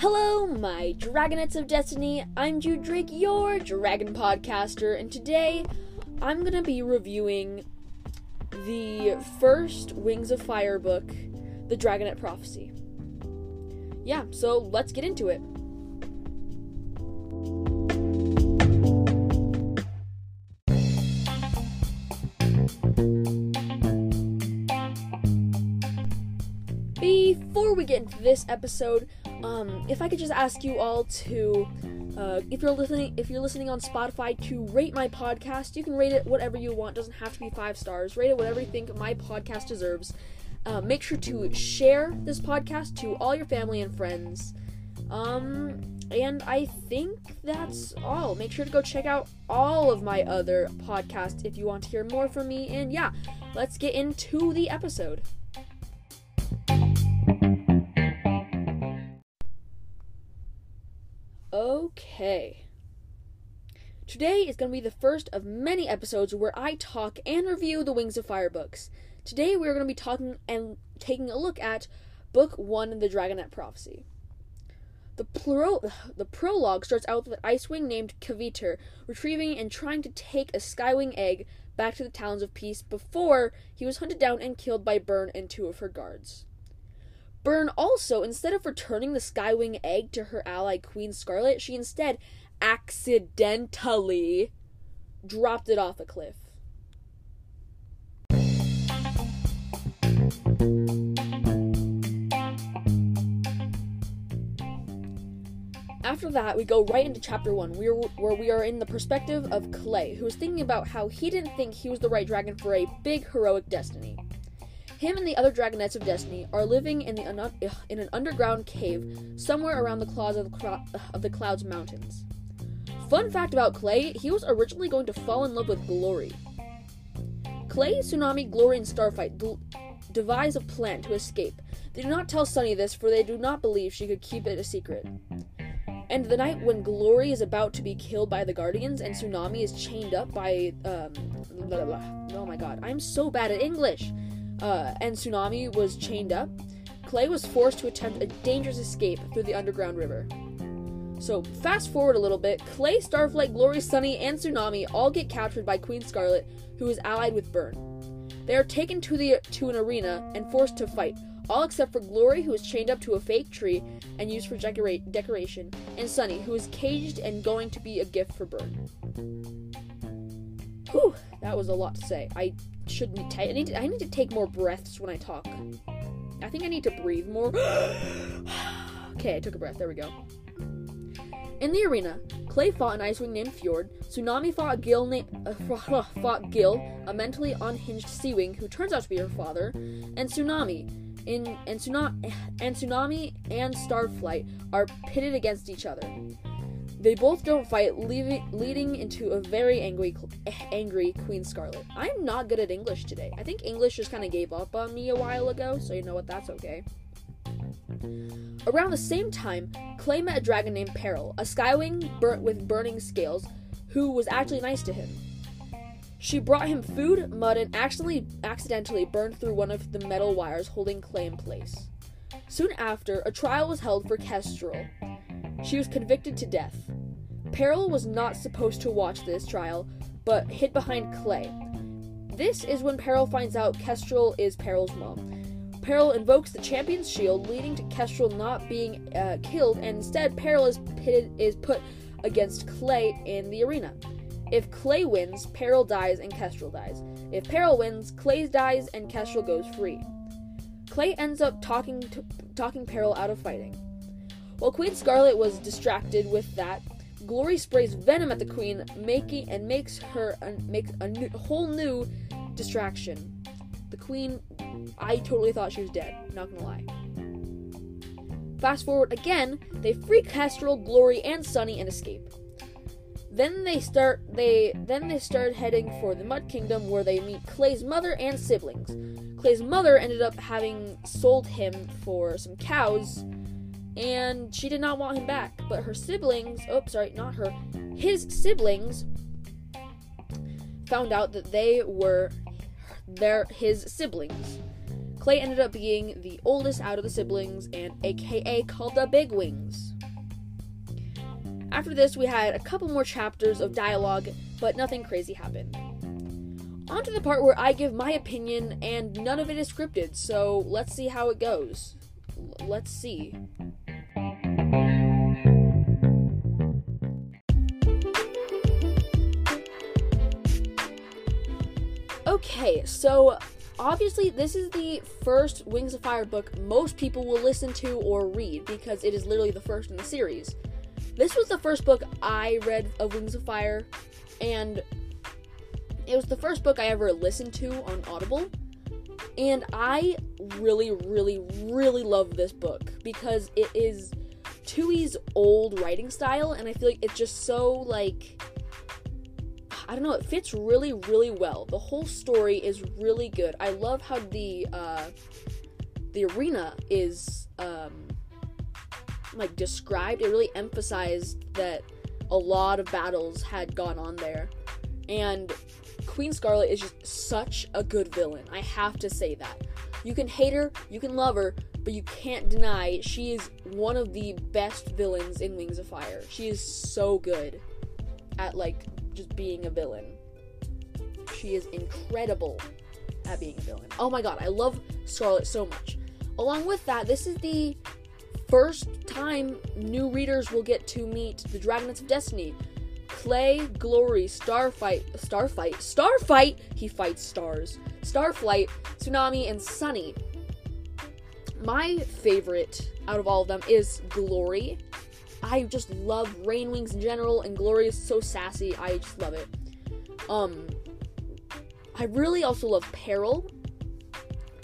Hello, my Dragonettes of Destiny. I'm Jude Drake, your Dragon Podcaster, and today I'm gonna be reviewing the first Wings of Fire book, The Dragonet Prophecy. Yeah, so let's get into it. Before we get into this episode, um, if I could just ask you all to, uh, if you're listening, if you're listening on Spotify, to rate my podcast. You can rate it whatever you want. Doesn't have to be five stars. Rate it whatever you think my podcast deserves. Uh, make sure to share this podcast to all your family and friends. Um, and I think that's all. Make sure to go check out all of my other podcasts if you want to hear more from me. And yeah, let's get into the episode. Okay. Today is going to be the first of many episodes where I talk and review the Wings of Fire books. Today we are going to be talking and taking a look at Book 1 The Dragonet Prophecy. The, pro- the prologue starts out with an Icewing named Kaviter retrieving and trying to take a Skywing egg back to the Talons of Peace before he was hunted down and killed by Burn and two of her guards. Burn also, instead of returning the Skywing egg to her ally Queen Scarlet, she instead accidentally dropped it off a cliff. After that, we go right into chapter one, where we are in the perspective of Clay, who is thinking about how he didn't think he was the right dragon for a big heroic destiny. Him and the other Dragonets of Destiny are living in, the in an underground cave somewhere around the claws of the, of the Clouds Mountains. Fun fact about Clay, he was originally going to fall in love with Glory. Clay, Tsunami, Glory, and Starfight d- devise a plan to escape. They do not tell Sunny this, for they do not believe she could keep it a secret. And the night when Glory is about to be killed by the Guardians and Tsunami is chained up by um blah, blah, blah. oh my god, I'm so bad at English uh, and Tsunami was chained up, Clay was forced to attempt a dangerous escape through the underground river. So, fast forward a little bit, Clay, Starflight, Glory, Sunny, and Tsunami all get captured by Queen Scarlet, who is allied with Burn. They are taken to the to an arena and forced to fight, all except for Glory, who is chained up to a fake tree and used for decorate, decoration, and Sunny, who is caged and going to be a gift for Burn. Whew, that was a lot to say. I shouldn't take. I need to, I need to take more breaths when I talk. I think I need to breathe more. okay, I took a breath. There we go. In the arena, Clay fought an Icewing named Fjord. Tsunami fought Gill, na- uh, fought Gill, a mentally unhinged Seawing who turns out to be her father, and Tsunami. In and Tsunami and Tsunami and Starflight are pitted against each other. They both don't fight, leaving, leading into a very angry, eh, angry Queen Scarlet. I'm not good at English today. I think English just kind of gave up on me a while ago, so you know what? That's okay. Around the same time, Clay met a dragon named Peril, a Skywing burnt with burning scales, who was actually nice to him. She brought him food, mud, and accidentally, accidentally burned through one of the metal wires holding Clay in place. Soon after, a trial was held for Kestrel, she was convicted to death. Peril was not supposed to watch this trial, but hid behind Clay. This is when Peril finds out Kestrel is Peril's mom. Peril invokes the champion's shield, leading to Kestrel not being uh, killed, and instead Peril is pitted is put against Clay in the arena. If Clay wins, Peril dies and Kestrel dies. If Peril wins, Clay dies and Kestrel goes free. Clay ends up talking to, talking Peril out of fighting. While Queen Scarlet was distracted with that, Glory sprays venom at the Queen, making and makes her make a new, whole new distraction. The Queen, I totally thought she was dead. Not gonna lie. Fast forward again, they free Kestrel, Glory, and Sunny and escape. Then they start they then they start heading for the Mud Kingdom where they meet Clay's mother and siblings. Clay's mother ended up having sold him for some cows and she did not want him back. But her siblings, oh, sorry, not her, his siblings found out that they were their his siblings. Clay ended up being the oldest out of the siblings and aka called the Big Wings. After this, we had a couple more chapters of dialogue, but nothing crazy happened. On to the part where I give my opinion, and none of it is scripted, so let's see how it goes. L- let's see. Okay, so obviously, this is the first Wings of Fire book most people will listen to or read because it is literally the first in the series. This was the first book I read of Wings of Fire, and it was the first book I ever listened to on Audible. And I really, really, really love this book because it is Tui's old writing style, and I feel like it's just so like I don't know, it fits really, really well. The whole story is really good. I love how the uh, the arena is um, like described. It really emphasized that a lot of battles had gone on there, and Queen Scarlet is just such a good villain. I have to say that. You can hate her, you can love her, but you can't deny she is one of the best villains in Wings of Fire. She is so good at like just being a villain. She is incredible at being a villain. Oh my god, I love Scarlet so much. Along with that, this is the first time new readers will get to meet the Dragonets of Destiny. Clay, Glory, Starfight, Starfight, Starfight, he fights stars. Starflight, Tsunami, and Sunny. My favorite out of all of them is Glory. I just love Rain Wings in general, and Glory is so sassy. I just love it. Um, I really also love Peril.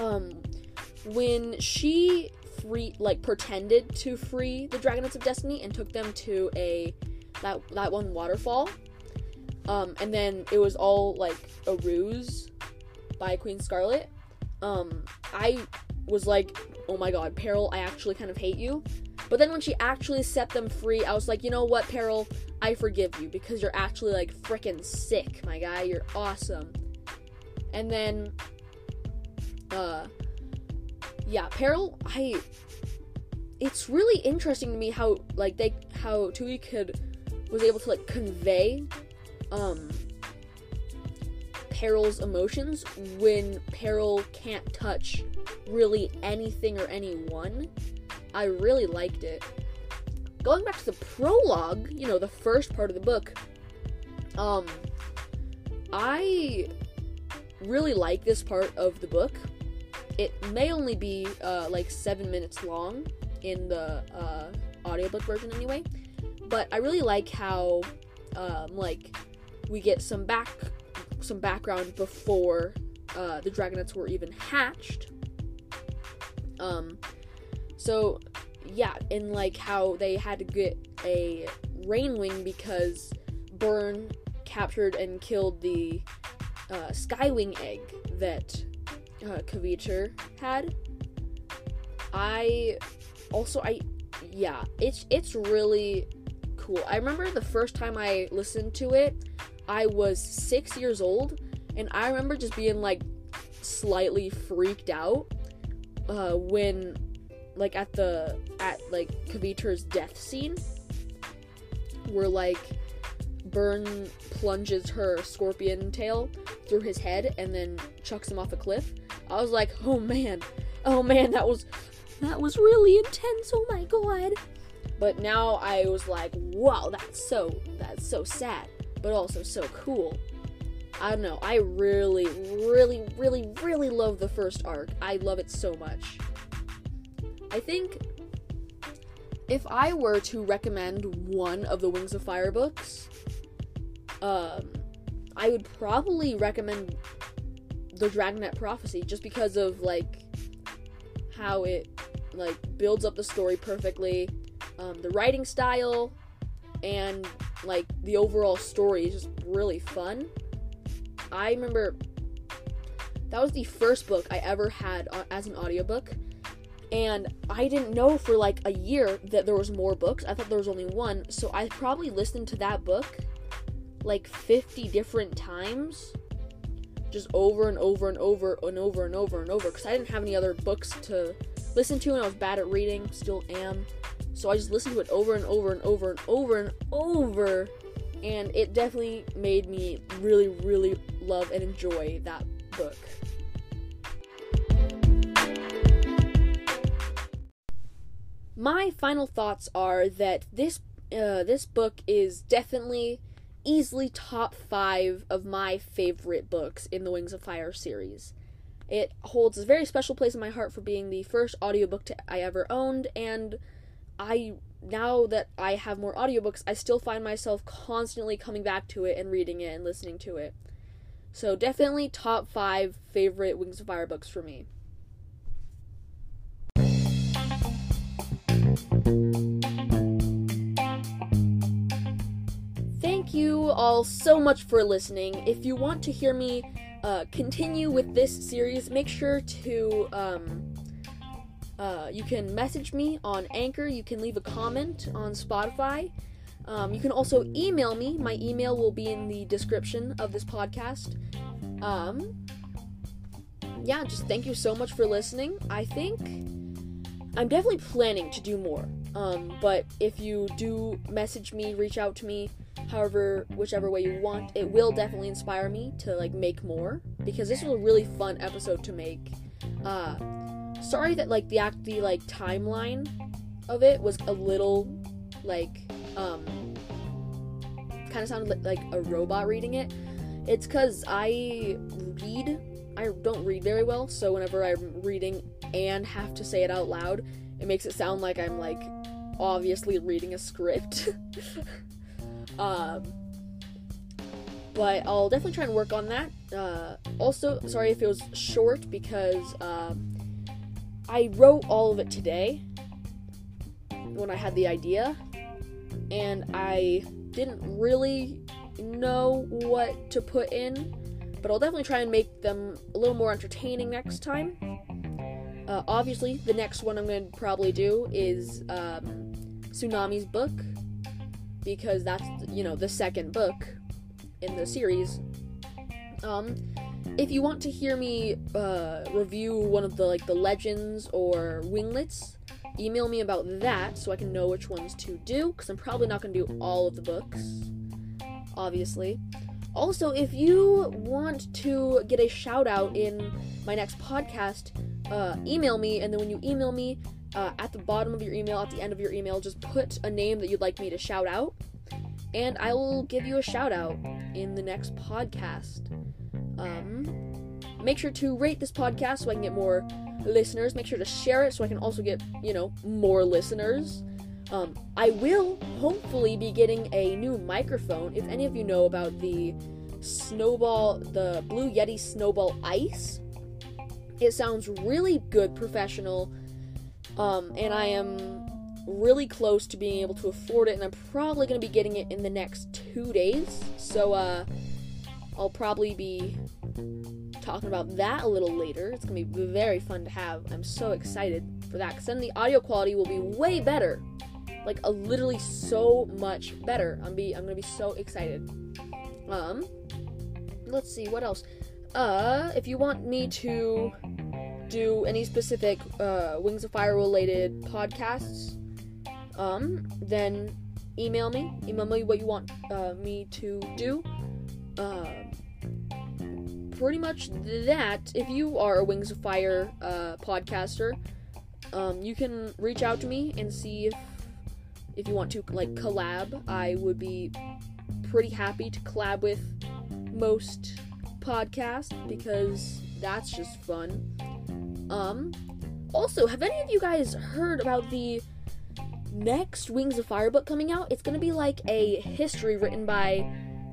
Um, when she free, like, pretended to free the Dragonets of Destiny and took them to a that that one waterfall. Um, and then it was all like a ruse by Queen Scarlet. Um, I was like, oh my god, Peril, I actually kind of hate you. But then when she actually set them free, I was like, you know what, Peril, I forgive you because you're actually like freaking sick, my guy. You're awesome. And then, uh, yeah, Peril, I. It's really interesting to me how like they how Tui could was able to like convey um Peril's emotions when Peril can't touch really anything or anyone. I really liked it. Going back to the prologue, you know, the first part of the book, um, I really like this part of the book. It may only be uh, like seven minutes long in the uh, audiobook version, anyway. But I really like how, um, like, we get some back, some background before uh, the dragonets were even hatched. Um, so yeah, and like how they had to get a rain wing because Burn captured and killed the uh, Skywing egg that uh, Kvetur had. I also I yeah, it's it's really cool. I remember the first time I listened to it, I was six years old, and I remember just being like slightly freaked out uh, when like at the at like Kvetur's death scene where like Burn plunges her scorpion tail through his head and then chucks him off a cliff. I was like, "Oh man. Oh man, that was that was really intense. Oh my god." But now I was like, "Wow, that's so that's so sad, but also so cool." I don't know. I really really really really love the first arc. I love it so much. I think if I were to recommend one of the Wings of Fire books, um, I would probably recommend the Dragonet Prophecy just because of like how it like builds up the story perfectly, um, the writing style, and like the overall story is just really fun. I remember that was the first book I ever had uh, as an audiobook and I didn't know for like a year that there was more books. I thought there was only one, so I probably listened to that book like 50 different times just over and over and over and over and over and over because I didn't have any other books to listen to and I was bad at reading, still am. So I just listened to it over and over and over and over and over and it definitely made me really really love and enjoy that book. My final thoughts are that this uh, this book is definitely easily top five of my favorite books in the Wings of Fire series. It holds a very special place in my heart for being the first audiobook to, I ever owned, and I now that I have more audiobooks, I still find myself constantly coming back to it and reading it and listening to it. So definitely top five favorite Wings of Fire books for me. Thank you all so much for listening. If you want to hear me uh, continue with this series, make sure to um, uh, you can message me on Anchor. You can leave a comment on Spotify. Um, you can also email me. My email will be in the description of this podcast. Um, yeah, just thank you so much for listening. I think I'm definitely planning to do more. Um, but if you do message me, reach out to me, however, whichever way you want, it will definitely inspire me to like make more because this was a really fun episode to make. Uh, sorry that like the act the like timeline of it was a little like um kind of sounded like a robot reading it. It's cuz I read I don't read very well, so whenever I'm reading and have to say it out loud, it makes it sound like I'm like obviously reading a script. um but I'll definitely try and work on that. Uh, also, sorry if it was short because um, I wrote all of it today when I had the idea, and I didn't really know what to put in, but I'll definitely try and make them a little more entertaining next time. Uh, obviously, the next one I'm going to probably do is um, Tsunami's book, because that's, you know, the second book in the series. Um, if you want to hear me uh, review one of the like the legends or winglets, email me about that so I can know which ones to do. Because I'm probably not going to do all of the books, obviously. Also, if you want to get a shout out in my next podcast, uh, email me, and then when you email me, uh, at the bottom of your email, at the end of your email, just put a name that you'd like me to shout out, and I will give you a shout out in the next podcast. Um, make sure to rate this podcast so I can get more listeners. Make sure to share it so I can also get, you know, more listeners. Um, I will hopefully be getting a new microphone. If any of you know about the Snowball, the Blue Yeti Snowball Ice, it sounds really good, professional. Um, and I am really close to being able to afford it, and I'm probably going to be getting it in the next two days. So, uh, I'll probably be talking about that a little later. It's gonna be very fun to have. I'm so excited for that because then the audio quality will be way better, like literally so much better. I'm be I'm gonna be so excited. Um, let's see what else. Uh, if you want me to do any specific uh, Wings of Fire related podcasts, um, then email me. Email me what you want uh, me to do. Uh, pretty much that. If you are a Wings of Fire uh, podcaster, um, you can reach out to me and see if if you want to like collab. I would be pretty happy to collab with most podcasts because that's just fun. Um, also, have any of you guys heard about the next Wings of Fire book coming out? It's gonna be like a history written by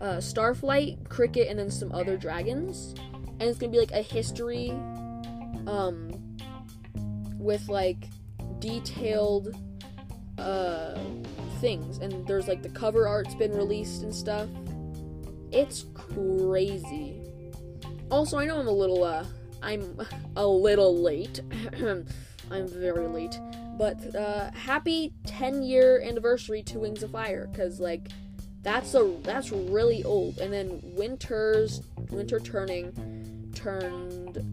uh, Starflight, Cricket, and then some other dragons. And it's gonna be like a history, um, with like detailed uh things. And there's like the cover art's been released and stuff. It's crazy. Also, I know I'm a little uh, I'm a little late. I'm very late. But uh, happy 10 year anniversary to Wings of Fire, because like that's a that's really old. And then Winter's Winter Turning turned,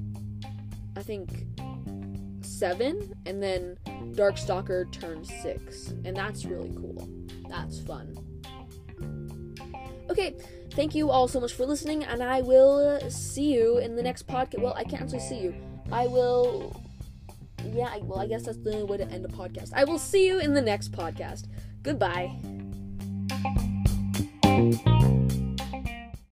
I think, seven, and then Darkstalker turned six, and that's really cool. That's fun. Okay, thank you all so much for listening, and I will see you in the next podcast. Well, I can't actually see you. I will. Yeah, well, I guess that's the only way to end a podcast. I will see you in the next podcast. Goodbye.